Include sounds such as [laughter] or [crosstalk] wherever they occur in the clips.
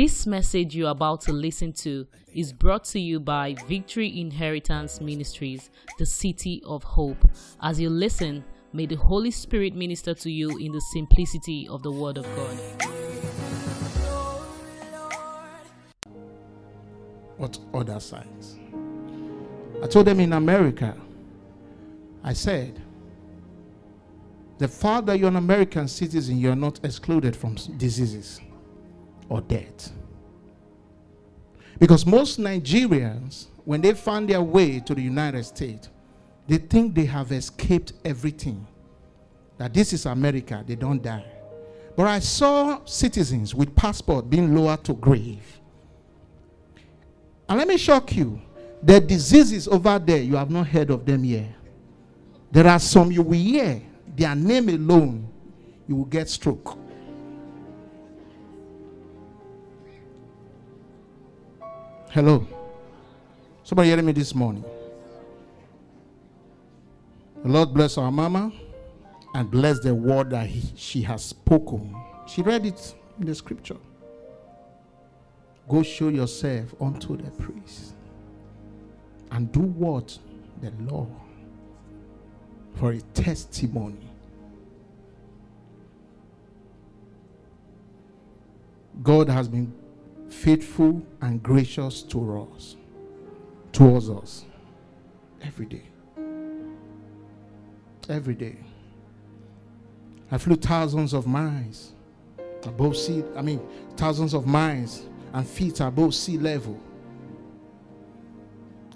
This message you're about to listen to is brought to you by Victory Inheritance Ministries, the City of Hope. As you listen, may the Holy Spirit minister to you in the simplicity of the Word of God. What other signs? I told them in America, I said, the fact that you're an American citizen, you're not excluded from diseases or death. Because most Nigerians, when they find their way to the United States, they think they have escaped everything. That this is America, they don't die. But I saw citizens with passport being lowered to grave. And let me shock you. The diseases over there, you have not heard of them yet. There are some you will hear, their name alone, you will get stroke. Hello. Somebody hearing me this morning. The Lord bless our mama and bless the word that he, she has spoken. She read it in the scripture. Go show yourself unto the priest and do what? The law for a testimony. God has been faithful and gracious to us, towards us, every day. Every day. I flew thousands of miles above sea, I mean, thousands of miles and feet above sea level.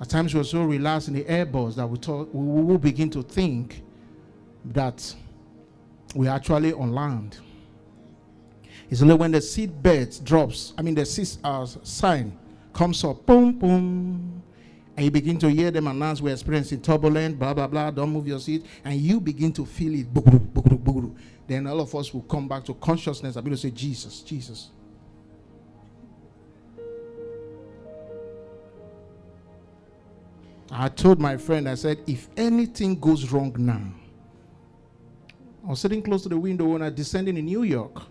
At times we were so relaxed in the airbus that we thought we will begin to think that we're actually on land. It's only when the seat bed drops, I mean the seat uh, sign comes up, boom, boom, and you begin to hear them announce we're experiencing turbulence, blah, blah, blah, don't move your seat, and you begin to feel it, then all of us will come back to consciousness and begin to say, Jesus, Jesus. I told my friend, I said, if anything goes wrong now, I was sitting close to the window when I descended in New York.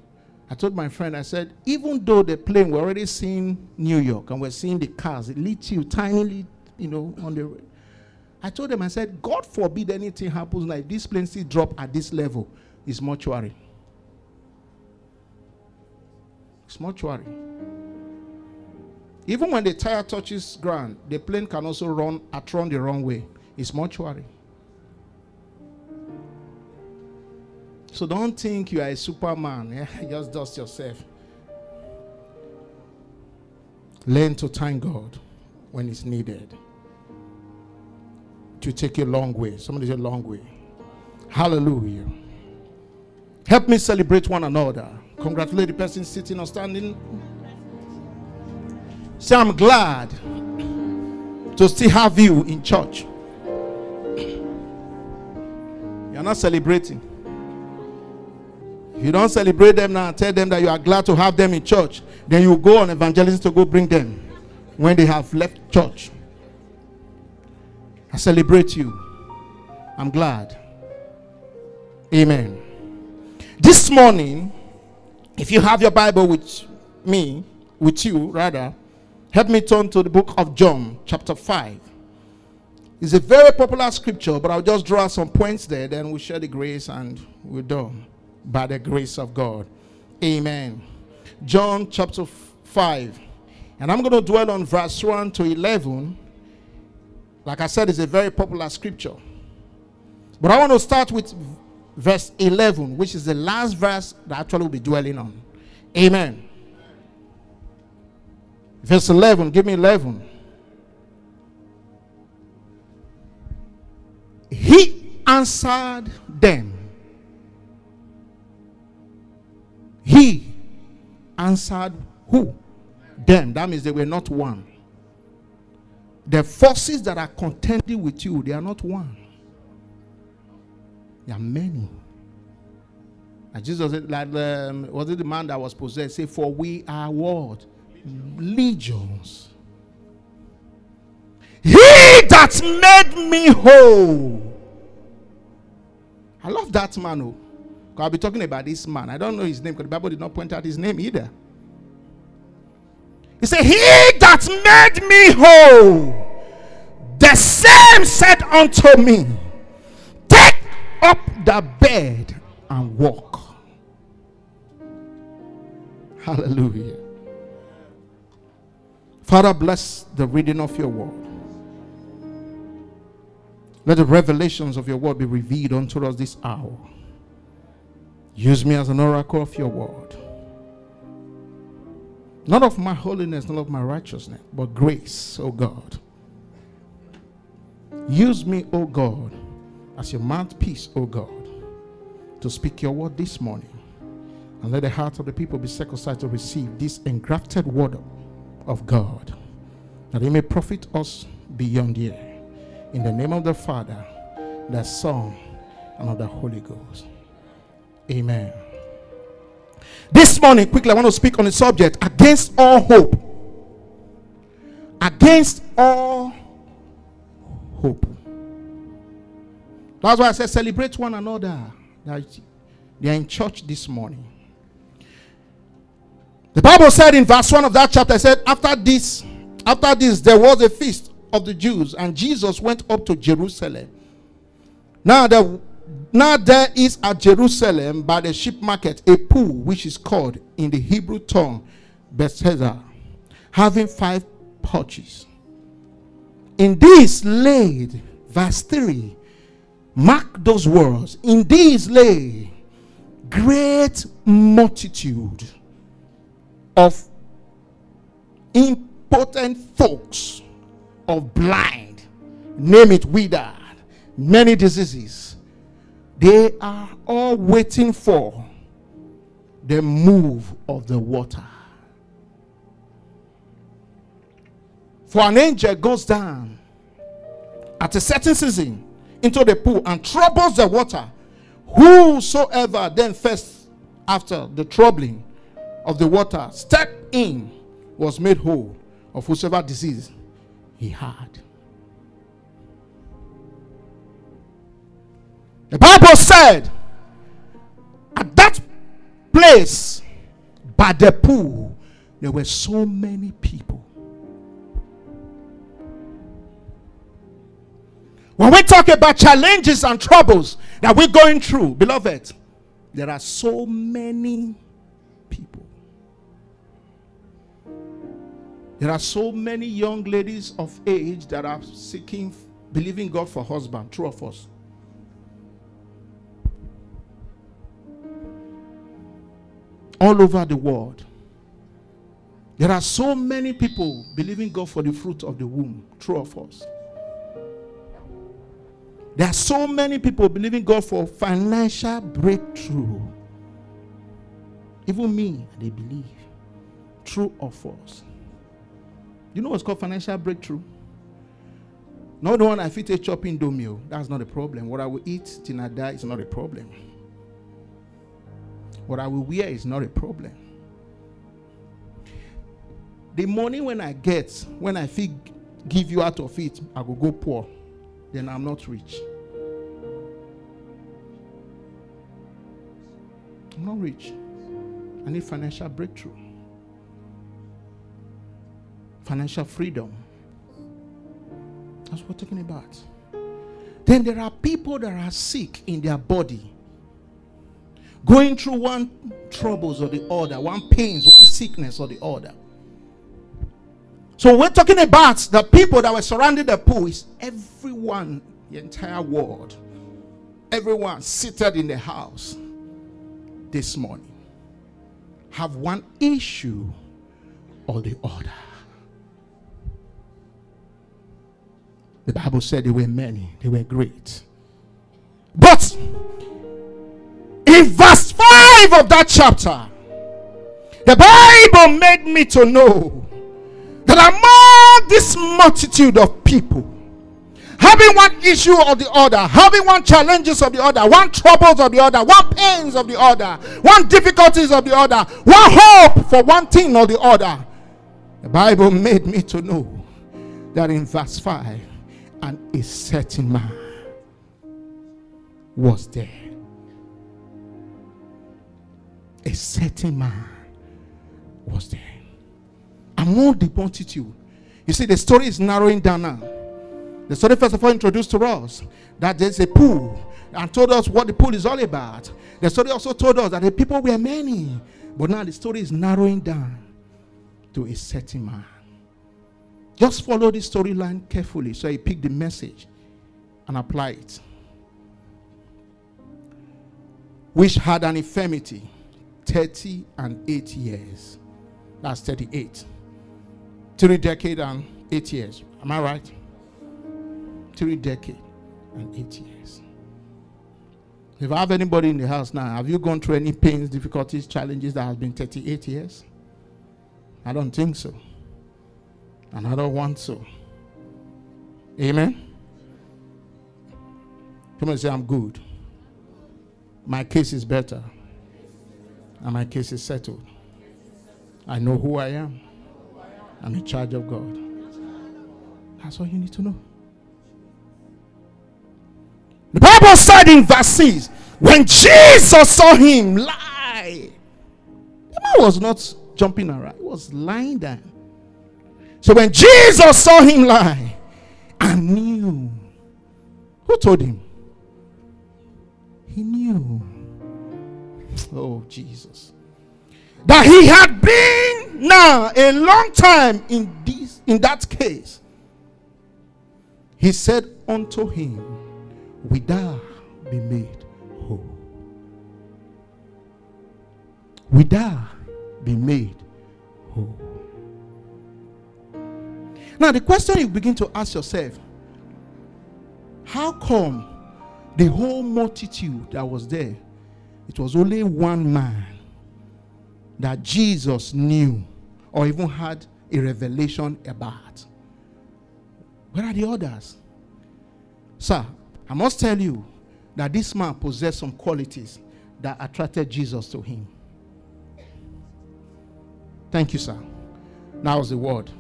I told my friend, I said, even though the plane, we're already seeing New York and we're seeing the cars, it leads you tiny, you know, on the. Road. I told them, I said, God forbid anything happens like this plane still drop at this level. It's mortuary. It's mortuary. Even when the tire touches ground, the plane can also run at run the wrong way. It's mortuary. So don't think you are a superman. [laughs] Yeah? Just dust yourself. Learn to thank God when it's needed. To take you a long way. Somebody say long way. Hallelujah. Help me celebrate one another. Congratulate the person sitting or standing. Say, I'm glad to still have you in church. [clears throat] You're not celebrating. You don't celebrate them now and tell them that you are glad to have them in church, then you go on evangelism to go bring them when they have left church. I celebrate you. I'm glad. Amen. This morning, if you have your Bible with me, with you rather, help me turn to the book of John, chapter 5. It's a very popular scripture, but I'll just draw some points there, then we'll share the grace and we're done by the grace of God. Amen. John chapter 5. And I'm going to dwell on verse 1 to 11. Like I said, it's a very popular scripture. But I want to start with verse 11, which is the last verse that actually will be dwelling on. Amen. Verse 11, give me 11. He answered them. He answered who? Them. That means they were not one. The forces that are contending with you, they are not one. There are many. And Jesus said, like um, was it the man that was possessed? Say, for we are what? Legions. He that made me whole. I love that man. Oh. I'll be talking about this man. I don't know his name because the Bible did not point out his name either. He said, He that made me whole, the same said unto me, Take up the bed and walk. Hallelujah. Father, bless the reading of your word. Let the revelations of your word be revealed unto us this hour. Use me as an oracle of your word. Not of my holiness, not of my righteousness, but grace, O God. Use me, O God, as your mouthpiece, O God, to speak your word this morning. And let the heart of the people be circumcised to receive this engrafted word of God, that it may profit us beyond here. In the name of the Father, the Son, and of the Holy Ghost. Amen. This morning, quickly, I want to speak on the subject against all hope. Against all hope. That's why I said celebrate one another. They are in church this morning. The Bible said in verse 1 of that chapter, said, After this, after this, there was a feast of the Jews, and Jesus went up to Jerusalem. Now there now there is at Jerusalem by the sheep market a pool which is called in the Hebrew tongue Bethesda, having five porches. In these laid, verse 3, mark those words. In these lay great multitude of impotent folks, of blind, name it withered, many diseases they ah. are all waiting for the move of the water. For an angel goes down at a certain season into the pool and troubles the water. Whosoever then first, after the troubling of the water, stepped in, was made whole of whosoever disease he had. The Bible said, at that place by the pool, there were so many people. When we talk about challenges and troubles that we're going through, beloved, there are so many people. There are so many young ladies of age that are seeking, believing God for husband, true of us. All over the world. There are so many people believing God for the fruit of the womb, true of us. There are so many people believing God for financial breakthrough. Even me, they believe. True or false? You know what's called financial breakthrough? Not the one I fit a chopping domio. That's not a problem. What I will eat till I die is not a problem. What I will wear is not a problem. The money when I get, when I feel give you out of it, I will go poor. Then I'm not rich. I'm not rich. I need financial breakthrough. Financial freedom. That's what we're talking about. Then there are people that are sick in their body going through one troubles or the other, one pains, one sickness or the other. So we're talking about the people that were surrounding the pool is everyone, the entire world, everyone seated in the house this morning have one issue or the other. The Bible said they were many, they were great. But in verse 5 of that chapter, the Bible made me to know that among this multitude of people, having one issue or the other, having one challenges of the other, one troubles of the other, one pains of the other, one difficulties of the other, one hope for one thing or the other, the Bible made me to know that in verse 5, and a certain man was there a certain man was there. among the multitude. You see, the story is narrowing down now. The story, first of all, introduced to us that there's a pool and told us what the pool is all about. The story also told us that the people were many. But now the story is narrowing down to a certain man. Just follow the storyline carefully so you pick the message and apply it. Which had an infirmity 30 and 8 years. That's 38. Three decades and eight years. Am I right? Three decades and eight years. If I have anybody in the house now, have you gone through any pains, difficulties, challenges that has been 38 years? I don't think so. And I don't want so. Amen. Come on, say, I'm good. My case is better. And my case is settled. I know who I am. I'm in charge of God. That's all you need to know. The Bible said in verse 6 when Jesus saw him lie, the man was not jumping around, he was lying down. So when Jesus saw him lie, I knew. Who told him? He knew. Oh, Jesus. That he had been now a long time in this in that case. He said unto him, Will thou be made whole? Will thou be made whole? Now, the question you begin to ask yourself how come the whole multitude that was there, it was only one man that Jesus knew or even had a revelation about? Where are the others? Sir, I must tell you that this man possessed some qualities that attracted Jesus to him. Thank you, sir. That was the word.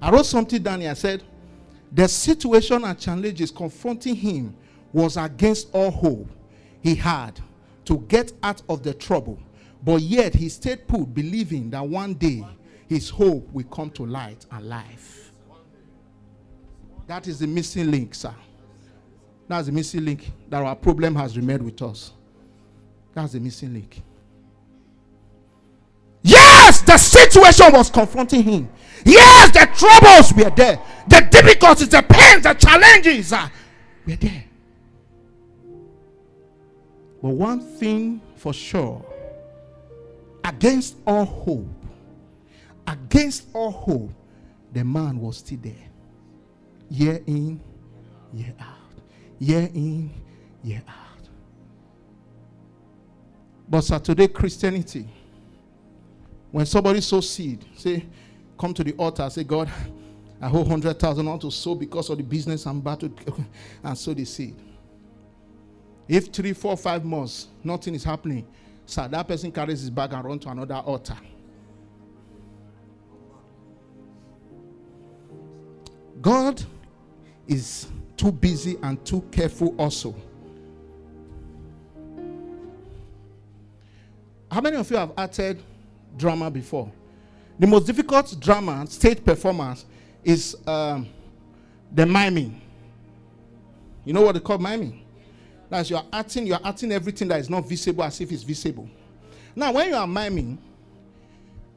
I wrote something down here. I said, The situation and challenges confronting him was against all hope he had to get out of the trouble. But yet he stayed put, believing that one day his hope will come to light and life. That is the missing link, sir. That's the missing link that our problem has remained with us. That's the missing link. Yes, the situation was confronting him. Yes, the troubles were there. The difficulties, the pains, the challenges uh, were there. But one thing for sure against all hope, against all hope, the man was still there. Year in, year out. Year in, year out. But sir, today, Christianity, when somebody sows seed, say, come to the altar, say, God, I hold 100,000 on to sow because of the business I'm about to, [laughs] and sow the seed. If three, four, five months, nothing is happening, sir, that person carries his bag and run to another altar. God is too busy and too careful also. How many of you have acted drama before? The most difficult drama, stage performance, is um, the miming. You know what they call miming? That's you are acting, you are acting everything that is not visible as if it's visible. Now, when you are miming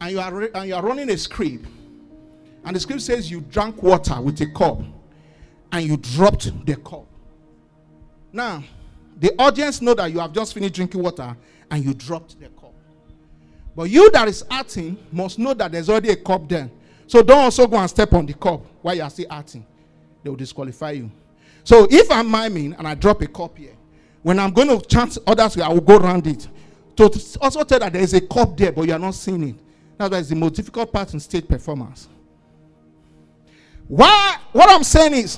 and you are re- and you are running a script, and the script says you drank water with a cup and you dropped the cup. Now, the audience know that you have just finished drinking water and you dropped the cup. But you that is acting must know that there's already a cup there. So don't also go and step on the cup while you are still acting. They will disqualify you. So if I'm miming and I drop a cup here, when I'm going to chant others, I will go around it. To also tell that there is a cup there, but you are not seeing it. That's why it's the most difficult part in stage performance. Why? What I'm saying is,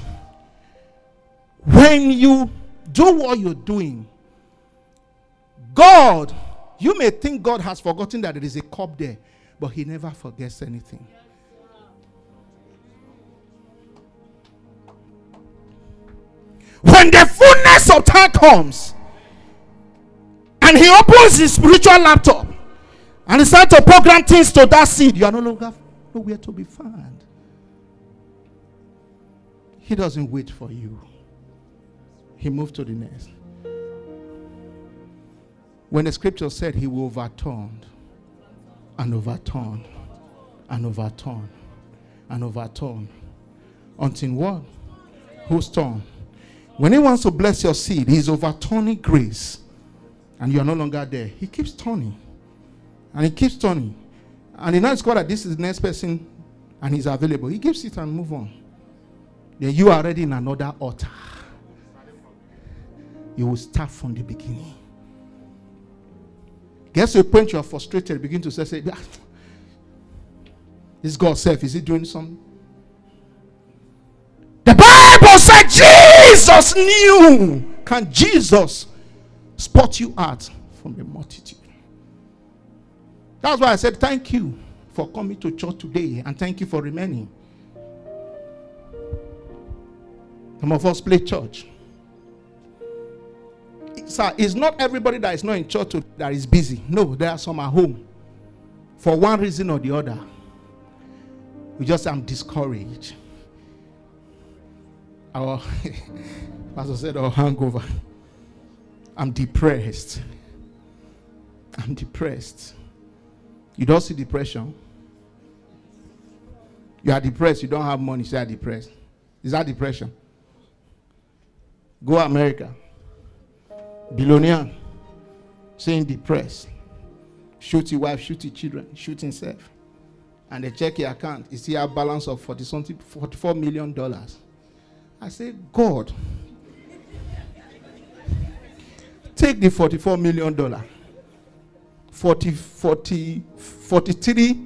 when you do what you're doing, God, you may think God has forgotten that there is a cup there, but He never forgets anything. When the fullness of time comes, and He opens His spiritual laptop, and He starts to program things to that seed, you are no longer nowhere to be found. He doesn't wait for you. He moved to the next. When the scripture said he will overturn and overturn and overturn and overturn until what? Whose turn? When he wants to bless your seed, he's overturning grace and you are no longer there. He keeps turning and he keeps turning. And he knows God that this is the next person and he's available. He gives it and move on. Then you are already in another altar. You will start from the beginning. Gets to a point you are frustrated, begin to say, say ah, Is God self? Is he doing something? The Bible said Jesus knew. Can Jesus spot you out from the multitude? That's why I said, Thank you for coming to church today and thank you for remaining. Some of us play church. Sir, it's not everybody that is not in church that is busy. No, there are some at home. For one reason or the other. We just am discouraged. Our [laughs] pastor said, our hangover. I'm depressed. I'm depressed. You don't see depression. You are depressed, you don't have money, you are depressed. Is that depression? Go America. Billionaire. Saying depressed. Shoot your wife, shoot your children, shoot himself. And they check your account. You see a balance of 40 something, 44 million dollars. I say, God, take the 44 million dollar. 40, 40, 43,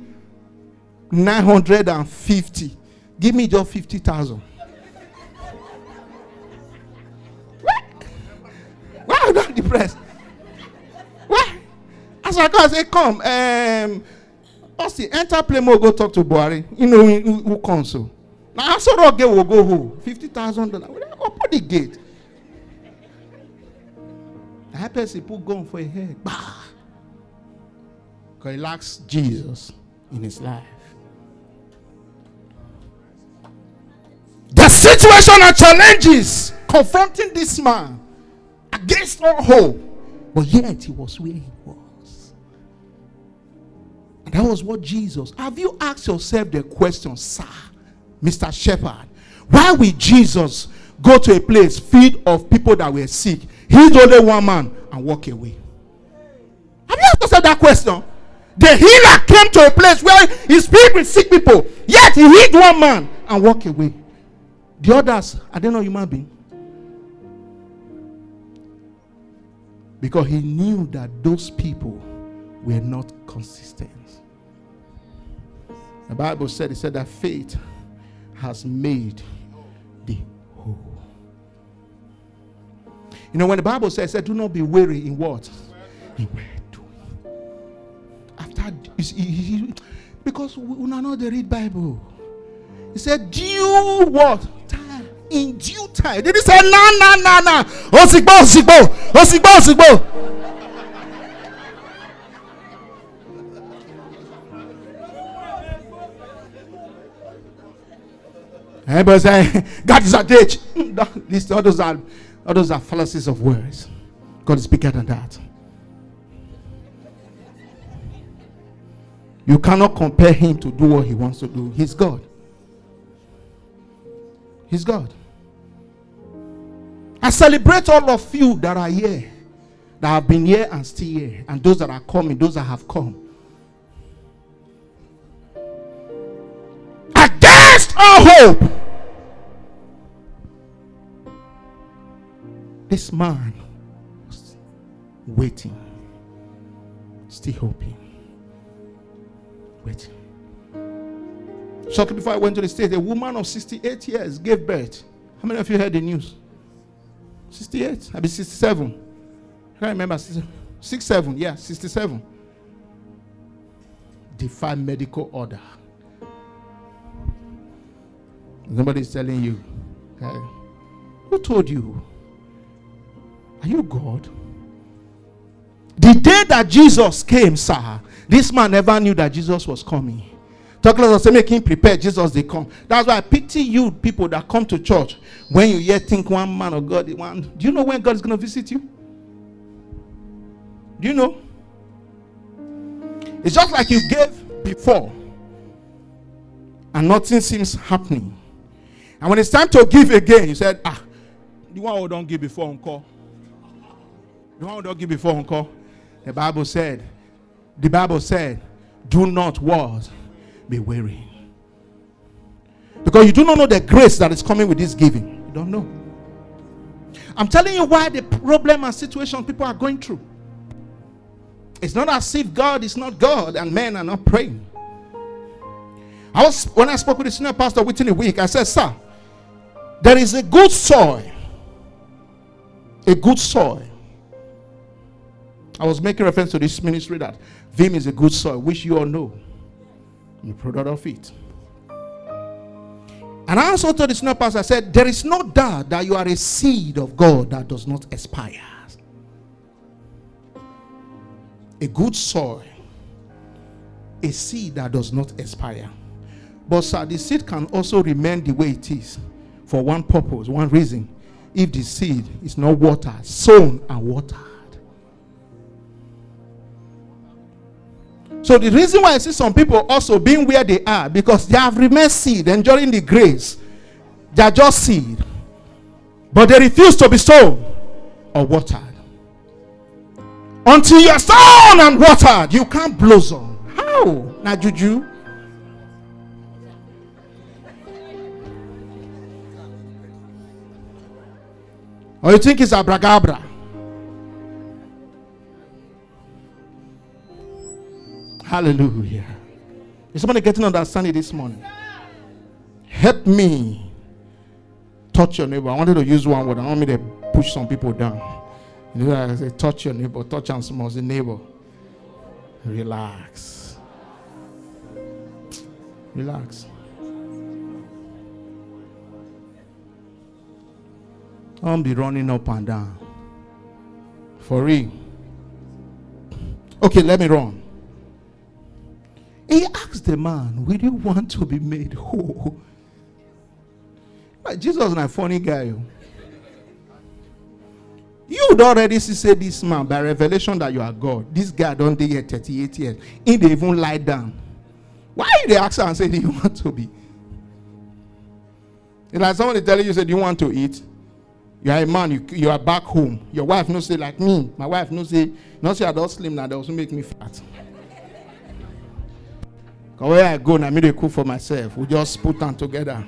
950. Give me just 50,000. I'm not depressed. Why? As I come, I say, come. Um, Austin, enter play more, go talk to Buhari. You know who, who comes so. Now, that girl will go home. $50,000. Open the gate. That person put gun for a head. Bah. Because he lacks Jesus in his life. The situation and challenges confronting this man against all hope. But yet he was where he was. And that was what Jesus. Have you asked yourself the question, sir, Mr. Shepherd, why will Jesus go to a place filled of people that were sick? He's only one man and walk away. Have you yourself that question? The healer came to a place where he speak with sick people, yet he healed one man and walk away. The others, I don't know human being. Because he knew that those people were not consistent. The Bible said, it said that faith has made the whole. You know, when the Bible says, do not be weary in what? In doing. After, because we are not the read Bible. He said, do what? in due time. Did he say, no, no, no, no? Osigbo, Osigbo, Osigbo, Osigbo. Eh, Everybody say, [laughs] God is a ditch. These others are, others are fallacies of words. God is bigger than that. You cannot compare him to do what he wants to do. He's God. He's God. I celebrate all of you that are here, that have been here and still here, and those that are coming, those that have come. Against all hope, this man was waiting, still hoping, waiting. Shortly before I went to the state, a woman of 68 years gave birth. How many of you heard the news? 68. I'll be 67. I can't remember. 67. Yeah, 67. Defy medical order. Nobody's telling you. Okay? Who told you? Are you God? The day that Jesus came, sir, this man never knew that Jesus was coming. Talk less say make him prepare. Jesus they come. That's why I pity you people that come to church when you yet think one man of God. One. Do you know when God is going to visit you? Do you know? It's just like you gave before, and nothing seems happening. And when it's time to give again, you said, Ah, the one who don't give before encore. The one who don't give before encore. The Bible said, the Bible said, do not what? Be weary. Because you do not know the grace that is coming with this giving. You don't know. I'm telling you why the problem and situation people are going through. It's not as if God is not God and men are not praying. I was when I spoke with the senior pastor within a week, I said, Sir, there is a good soil. A good soil. I was making reference to this ministry that Vim is a good soil, which you all know. The product of it. And I also told the senior pastor, I said, There is no doubt that you are a seed of God that does not expire. A good soil, a seed that does not expire. But, sir, the seed can also remain the way it is for one purpose, one reason. If the seed is not watered, sown and watered. So the reason why I see some people also being where they are because they have remained seed enjoying the grace. They are just seed. But they refuse to be sown or watered. Until you are sown and watered, you can't blossom. How? Now, Juju. Or you think it's abracadabra? Hallelujah. Is somebody getting understanding this morning? Help me touch your neighbor. I wanted to use one word. I want me to push some people down. You know, I say, touch your neighbor, touch and small the neighbor. Relax. Relax. Don't be running up and down. For real. Okay, let me run. He asked the man, Will you want to be made whole? But Jesus is a funny guy. Oh. You would already see say this man by revelation that you are God. This guy don't do here 38 years. He they even lie down. Why they ask and say, Do you want to be? It's like somebody telling you, say, Do you want to eat? You are a man, you, you are back home. Your wife no say like me. My wife no say, not say I don't slim now, they also make me fat. Where I go, I me a cook for myself. We just put them together.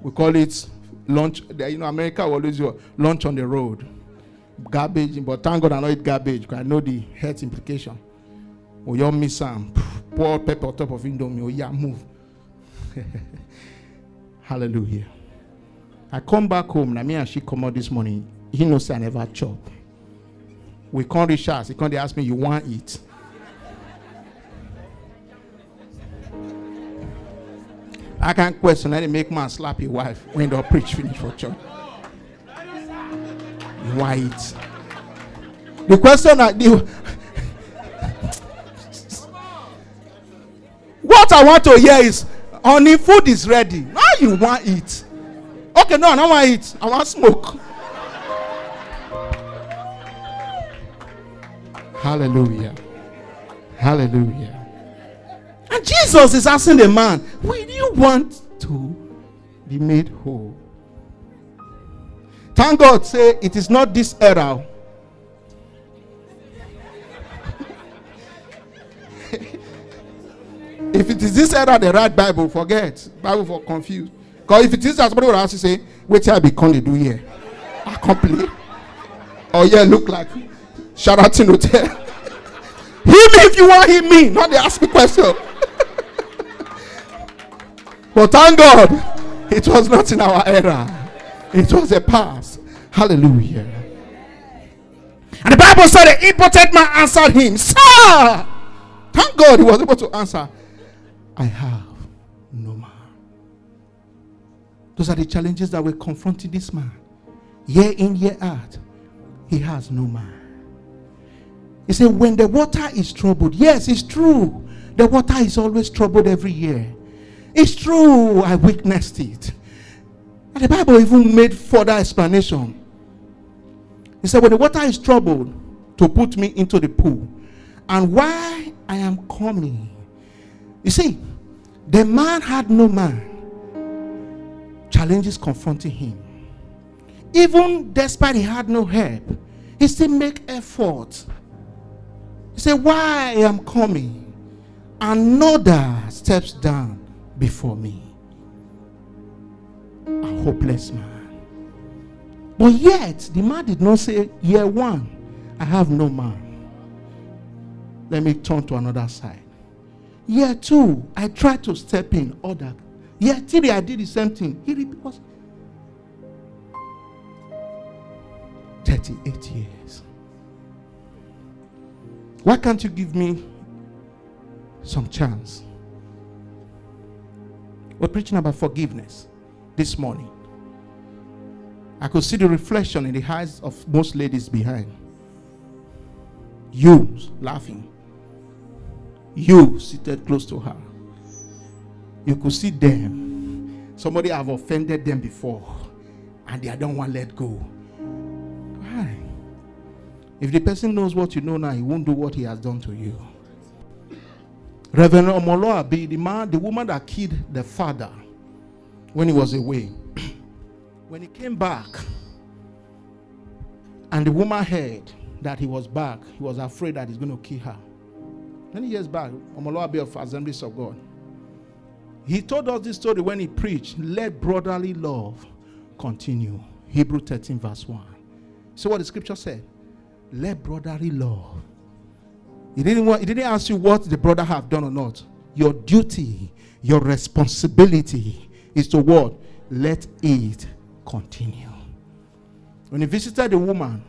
We call it lunch. You know, America always your lunch on the road. Garbage, but thank God I know it garbage because I know the health implication. Oh, you miss some pour pepper on top of indomie. Oh, yeah, move. [laughs] Hallelujah. I come back home. Now me and she come out this morning. He knows I never chop. We can't reach us. He can't ask me, you want eat? I can't question any make man slap your wife when they preach finish for church. White. The question I the, What I want to hear is honey food is ready. Now you want it. Okay, no, I don't want it. I want smoke. Hallelujah. Hallelujah. And Jesus is asking the man, Will you want to be made whole? Thank God, say it is not this era. [laughs] if it is this era, the right Bible, forget. Bible for confused. Because if it is that somebody would ask you, say, wait till I become the do here. Accompli. Or yeah, look like Sheraton Hotel. [laughs] Him if you want him me, not they ask me question. But thank God, it was not in our era. It was a past. Hallelujah. And the Bible said the important man answered him, Sir! Thank God he was able to answer, I have no man. Those are the challenges that were confronting this man. Year in, year out, he has no man. He said, When the water is troubled, yes, it's true. The water is always troubled every year. It's true, I witnessed it. And the Bible even made further explanation. He said, When the water is troubled, to put me into the pool, and why I am coming. You see, the man had no man. Challenges confronting him. Even despite he had no help, he still make effort. He said, Why I am coming? Another steps down before me. A hopeless man. But yet, the man did not say, Year one, I have no man. Let me turn to another side. Year two, I tried to step in, order. Year three, I did the same thing. He was 38 years. Why can't you give me some chance? We're preaching about forgiveness this morning. I could see the reflection in the eyes of most ladies behind. You laughing. You seated close to her. You could see them. Somebody have offended them before, and they don't want to let go. Why? If the person knows what you know now, he won't do what he has done to you. Reverend Omoloabi, the man, the woman that killed the father when he was away, [clears throat] when he came back, and the woman heard that he was back, he was afraid that he's going to kill her. Many years back, Omoloabi of Assemblies of God, he told us this story when he preached, let brotherly love continue. Hebrew 13, verse 1. So what the scripture said? Let brotherly love. He didn't want, he didn't ask you what the brother have done or not. Your duty, your responsibility is to what? Let it continue. When he visited the woman,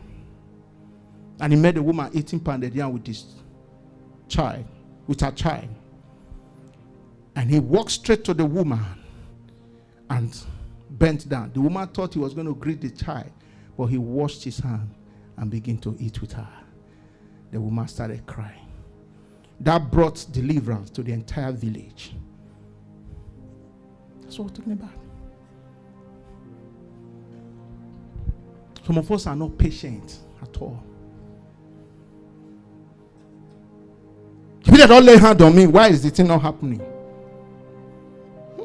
and he met the woman eating pounded with his child, with her child. And he walked straight to the woman and bent down. The woman thought he was going to greet the child, but he washed his hand and began to eat with her. The woman started crying. That brought deliverance to the entire village. That's what we're talking about. Some of us are not patient at all. They don't lay hand on me, why is the thing not happening? Hmm.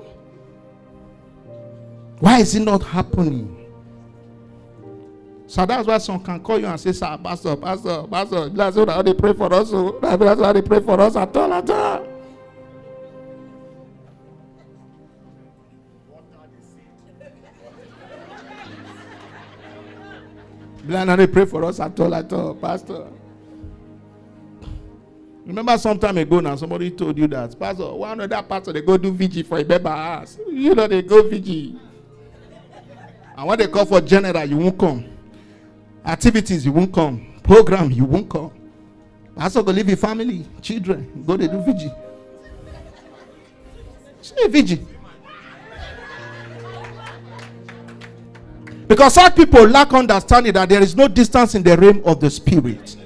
Why is it not happening? So that's why some can call you and say, Sir, Pastor, Pastor, Pastor, that's how they pray for us. Oh. That's how they pray for us at all, at all. Blind how they pray for us at all, at all, Pastor. Remember some time ago now, somebody told you that, Pastor, one of that pastor, they go do VG for a member ass. You know, they go VG. And when they call for general, you won't come. Activities, you won't come. Program, you won't come. Pastor go leave your family, children, go they do VG. Say VG. Because such people lack understanding that there is no distance in the realm of the spirit.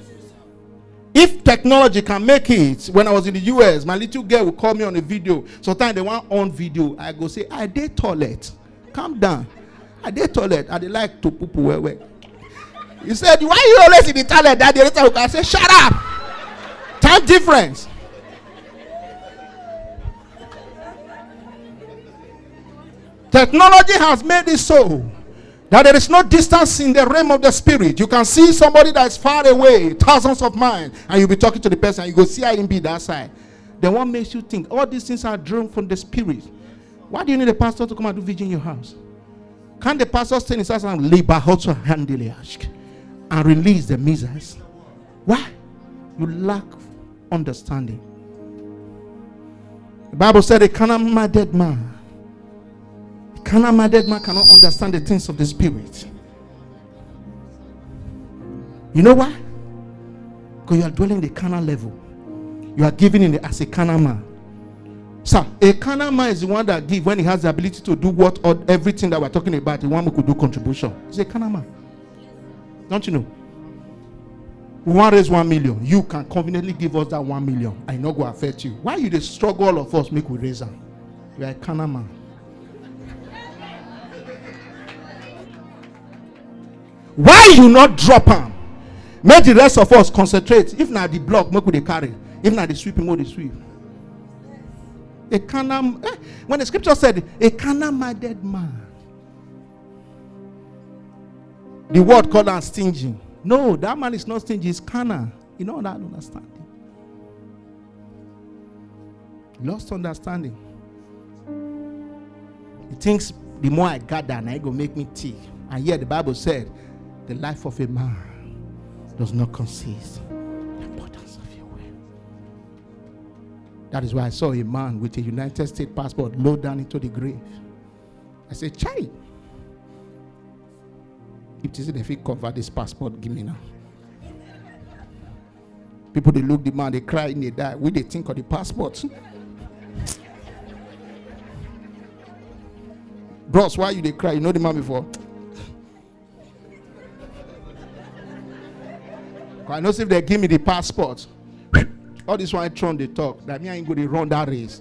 If technology can make it, when I was in the US, my little girl would call me on a video. Sometimes they want on video. I go say, I did toilet. Calm down. I did toilet. I did like to poop well, well. He said, Why are you always in the toilet? That the other I said, Shut up. Time difference. Technology has made it so that there is no distance in the realm of the spirit. You can see somebody that's far away, thousands of miles, and you'll be talking to the person, and you go see him be that side. Then what makes you think all these things are drawn from the spirit? Why do you need a pastor to come and do vision in your house? Can the pastor stay in his house and labor to handle and release the miseries? Why? You lack understanding. The Bible said a carnal dead man a carnal minded man cannot understand the things of the spirit. You know why? Because you are dwelling the carnal level. You are giving in the, as a carnal man. Sir, a carnal man is the one that give when he has the ability to do what or everything that we're talking about. The one who could do contribution. He's a carnal man. Don't you know? we want raise one million. You can conveniently give us that one million. I know go affect you. Why you the struggle all of us make we raise them? You are a canna man. Why you not drop them? Make the rest of us concentrate. If not the block, make we dey carry. If not the sweeping, we dey sweep. A carnal, eh, when the scripture said a carnal minded man, the word called am stingy. No, that man is not stingy, he's carnal. You know that understanding. Lost understanding. He thinks the more I gather, and I go make me tea. And yet the Bible said, the life of a man does not consist the importance of your will. That is why I saw a man with a United States passport low down into the grave. I said, Chai. If if he convert this passport, give me now. People they look the man, they cry and they die. We they think of the passport. Bros, why you they cry? You know the man before? I know if they give me the passport, all this one Tron they talk. That me I ain't going to run that race.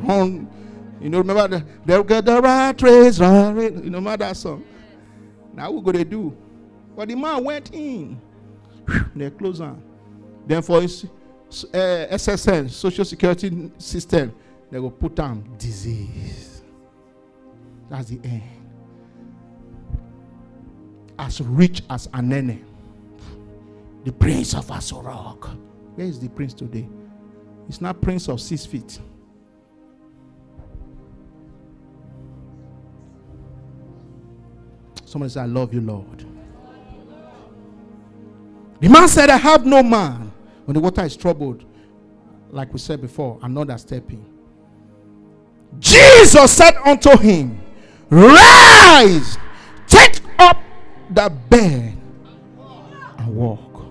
Run, you know, remember the they'll get the right race, right race. You know, remember that song. Now what going to do? But the man went in. They close on. Then for his uh, SSN, Social Security System, they will put on disease. That's the end. As rich as Anene the prince of Aso Rock. Where is the prince today? He's not prince of six feet. Somebody said, I love you, Lord. The man said, I have no man. When the water is troubled, like we said before, another stepping. Jesus said unto him, Rise, take up the bed and walk.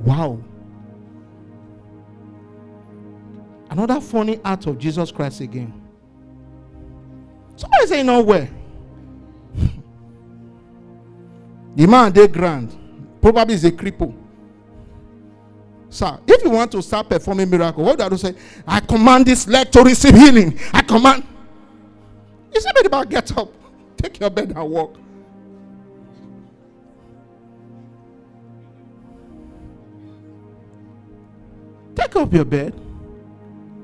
Wow. Another funny act of Jesus Christ again. Somebody say nowhere. [laughs] the man they grand. Probably is a cripple. Sir, if you want to start performing miracle, what do I say? I command this leg to receive healing. I command. You say, about get up, [laughs] take your bed and walk. Take up your bed,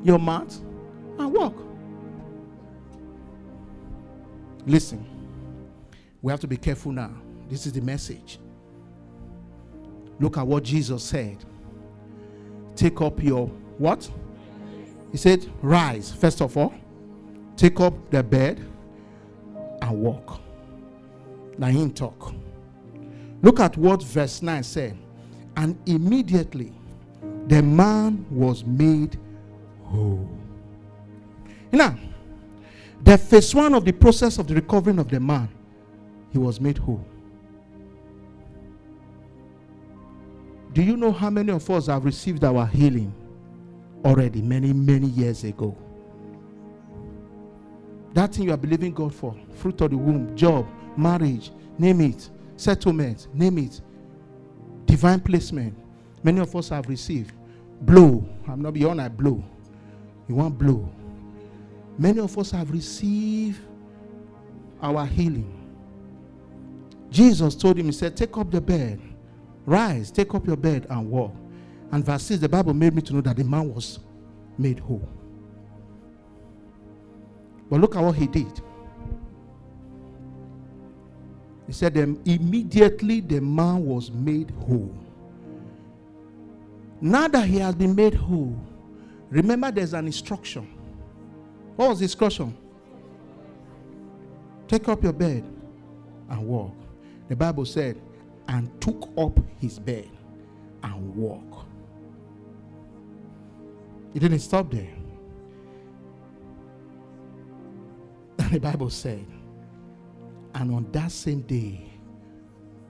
your mat, and walk. Listen, we have to be careful now. This is the message. Look at what Jesus said. Take up your what? He said, Rise, first of all. Take up the bed and walk. Now, him talk. Look at what verse 9 said. And immediately the man was made whole. Now, the phase one of the process of the recovering of the man, he was made whole. Do you know how many of us have received our healing already many, many years ago? That thing you are believing God for, fruit of the womb, job, marriage, name it, settlement, name it, divine placement, Many of us have received. Blow. I'm not beyond I blow. You want blow. Many of us have received our healing. Jesus told him, He said, Take up the bed, rise, take up your bed and walk. And verse 6, the Bible made me to know that the man was made whole. But look at what he did. He said, immediately the man was made whole. Now that he has been made whole, remember there's an instruction. What was the instruction? Take up your bed and walk. The Bible said, and took up his bed and walk. He didn't stop there. And [laughs] the Bible said, and on that same day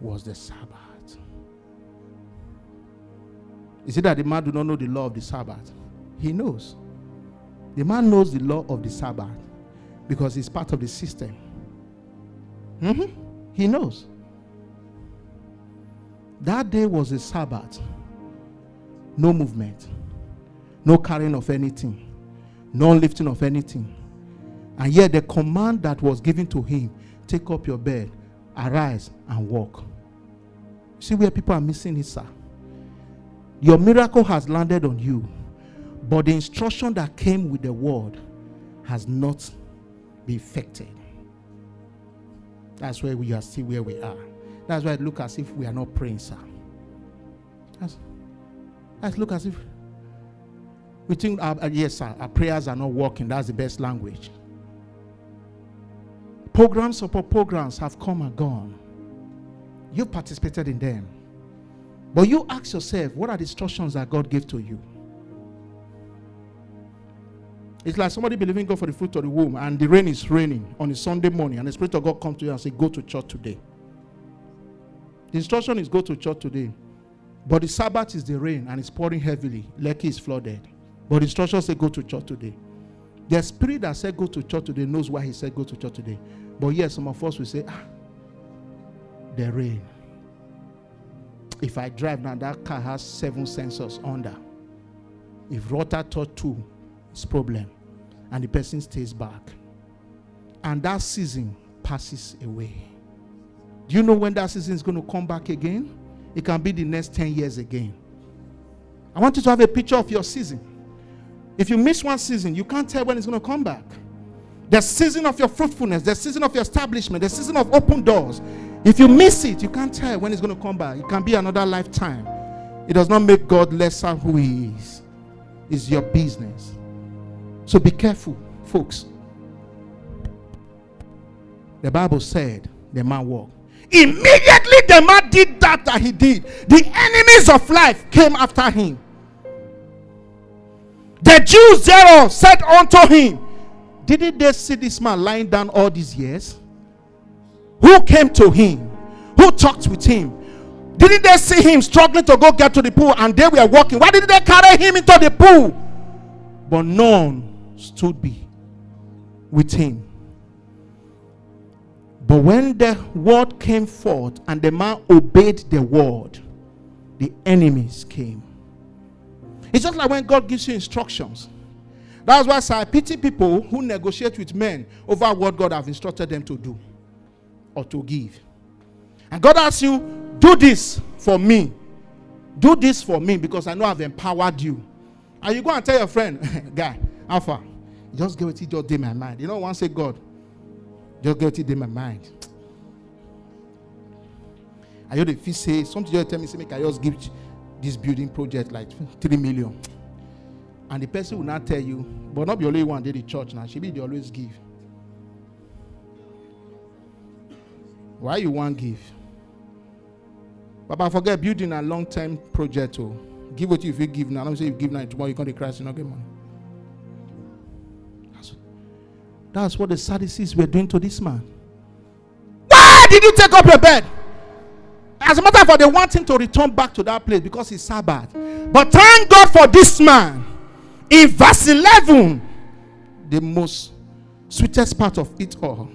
was the Sabbath. Is it that the man do not know the law of the Sabbath? He knows. The man knows the law of the Sabbath because he's part of the system. Mm-hmm. He knows. That day was a Sabbath. No movement, no carrying of anything, no lifting of anything. And yet, the command that was given to him take up your bed, arise, and walk. See where people are missing it, sir. Your miracle has landed on you, but the instruction that came with the word has not been effected. That's why we are still where we are. That's why it looks as if we are not praying, sir. That's, that's look as if we think, our, uh, yes, sir, our prayers are not working. That's the best language. Programs, support programs have come and gone. You participated in them. But you ask yourself, what are the instructions that God gave to you? It's like somebody believing God for the fruit of the womb, and the rain is raining on a Sunday morning, and the Spirit of God comes to you and say, Go to church today. The instruction is go to church today. But the Sabbath is the rain and it's pouring heavily. Lekki is flooded. But the instruction says go to church today. The spirit that said go to church today knows why he said go to church today. But yes, some of us will say, ah, the rain. If I drive now, that car has seven sensors under. If rotor taught two, it's problem. And the person stays back. And that season passes away. Do you know when that season is going to come back again? It can be the next 10 years again. I want you to have a picture of your season. If you miss one season, you can't tell when it's going to come back. The season of your fruitfulness, the season of your establishment, the season of open doors. If you miss it, you can't tell when it's going to come back. It can be another lifetime. It does not make God lesser who He is. It's your business. So be careful, folks. The Bible said the man walked. Immediately the man did that that he did. The enemies of life came after him. The Jews thereof said unto him, Didn't they see this man lying down all these years? Who came to him? Who talked with him? Didn't they see him struggling to go get to the pool and they were walking? Why didn't they carry him into the pool? But none stood be with him. But when the word came forth and the man obeyed the word, the enemies came. It's just like when God gives you instructions. That's why I pity people who negotiate with men over what God have instructed them to do or to give. And God asks you, do this for me. Do this for me because I know I've empowered you. And you go and tell your friend, [laughs] guy, Alpha, just get what he just did my mind. You know, once say God, just get it in my mind. I heard if he say something just tell me, say, make I just give this building project like three million. And the person will not tell you, but not be only one did the church now. She be the always give. Why you want give? But I forget building a long-term project. Oh, give what you if you give now. Me say you give now tomorrow you to Christ, you not get money. That's what the Sadducees were doing to this man. Why did you take up your bed? As a matter of fact, they want him to return back to that place because he's Sabbath. But thank God for this man. In verse 11, the most sweetest part of it all,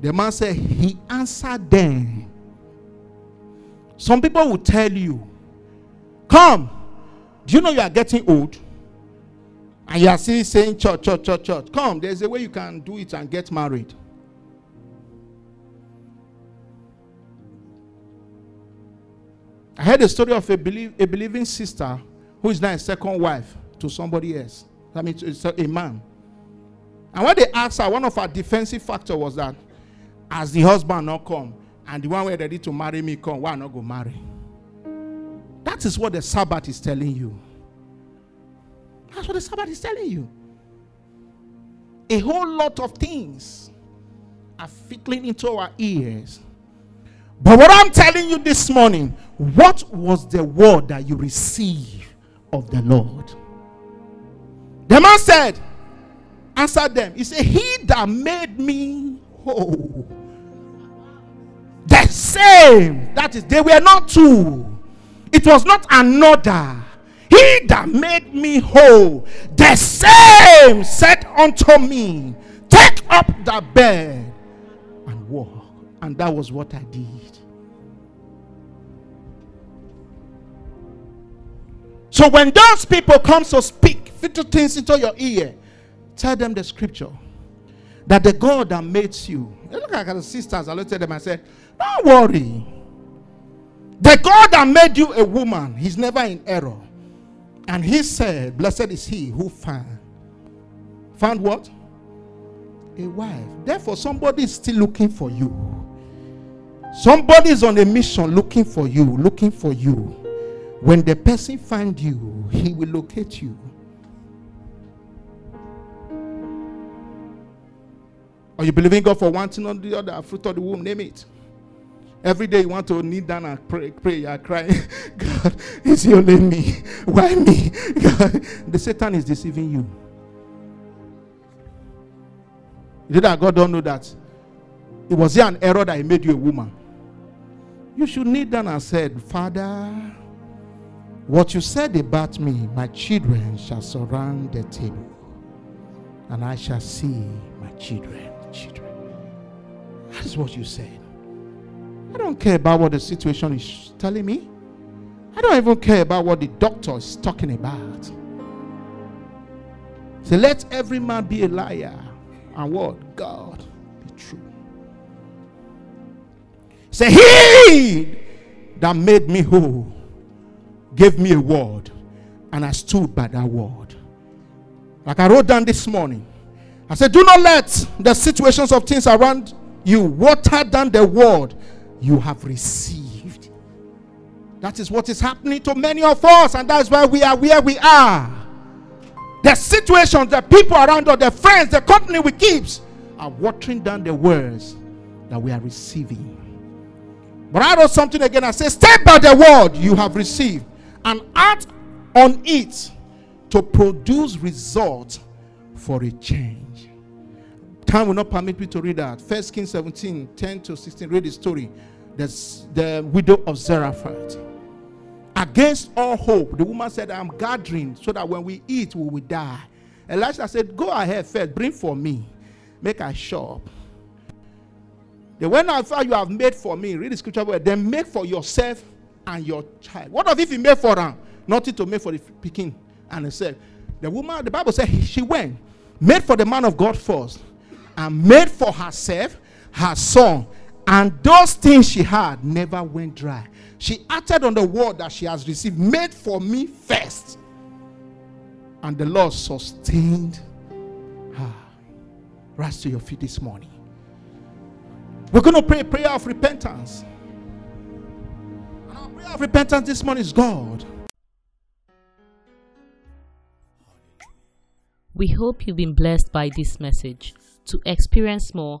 the man said, He answered them. Some people will tell you, Come, do you know you are getting old? And you are still saying church, church, church, church. Come, there's a way you can do it and get married. I heard a story of a, believe, a believing sister who is now a second wife to somebody else. I mean, it's a, a man. And when they asked her, one of her defensive factor was that as the husband not come and the one we're ready to marry me come, why not go marry? That is what the Sabbath is telling you. That's what the Sabbath is telling you. A whole lot of things are fickling into our ears. But what I'm telling you this morning, what was the word that you received of the Lord? The man said, answered them. He said, He that made me whole. The same. That is, they were not two. It was not another. He that made me whole, the same said unto me, Take up the bed and walk. And that was what I did. So when those people come to speak little things into your ear, tell them the scripture that the God that made you. Look at the sisters. I looked at them and said, Don't worry. The God that made you a woman, He's never in error. And He said, Blessed is He who found. Found what? A wife. Therefore, somebody is still looking for you. Somebody is on a mission looking for you, looking for you. When the person find you, he will locate you. Are you believing God for one thing or the other? Fruit of the womb, name it. Every day you want to kneel down and pray, pray you are crying. [laughs] God, it's only me. Why me? [laughs] God, the Satan is deceiving you. Did that God don't know that? It was here an error that he made you a woman. You should kneel down and said, Father, what you said about me, my children shall surround the table, and I shall see my children. Children. That is what you said. I don't care about what the situation is telling me. I don't even care about what the doctor is talking about. So let every man be a liar and what? God be true. Say, He that made me whole gave me a word, and I stood by that word. Like I wrote down this morning, I said, Do not let the situations of things around you water down the word you have received. That is what is happening to many of us, and that's why we are where we are. The situations, the people around us, the friends, the company we keep are watering down the words that we are receiving. But I wrote something again. I said, Stay by the word you have received and act on it to produce results for a change. Time will not permit me to read that. First Kings 17, 10 to 16. Read the story. There's the widow of Zarephath. Against all hope, the woman said, I'm gathering so that when we eat, we will die. Elisha said, Go ahead first, bring for me. Make a shop. The when I thought you have made for me, read the scripture word, then make for yourself and your child. What if he made for her? Nothing to make for the picking. And he said, The woman, the Bible said she went, made for the man of God first, and made for herself, her son, and those things she had never went dry. She acted on the word that she has received, made for me first. And the Lord sustained her. Rise to your feet this morning. We're going to pray a prayer of repentance. And our prayer of repentance this morning is God. We hope you've been blessed by this message. To experience more,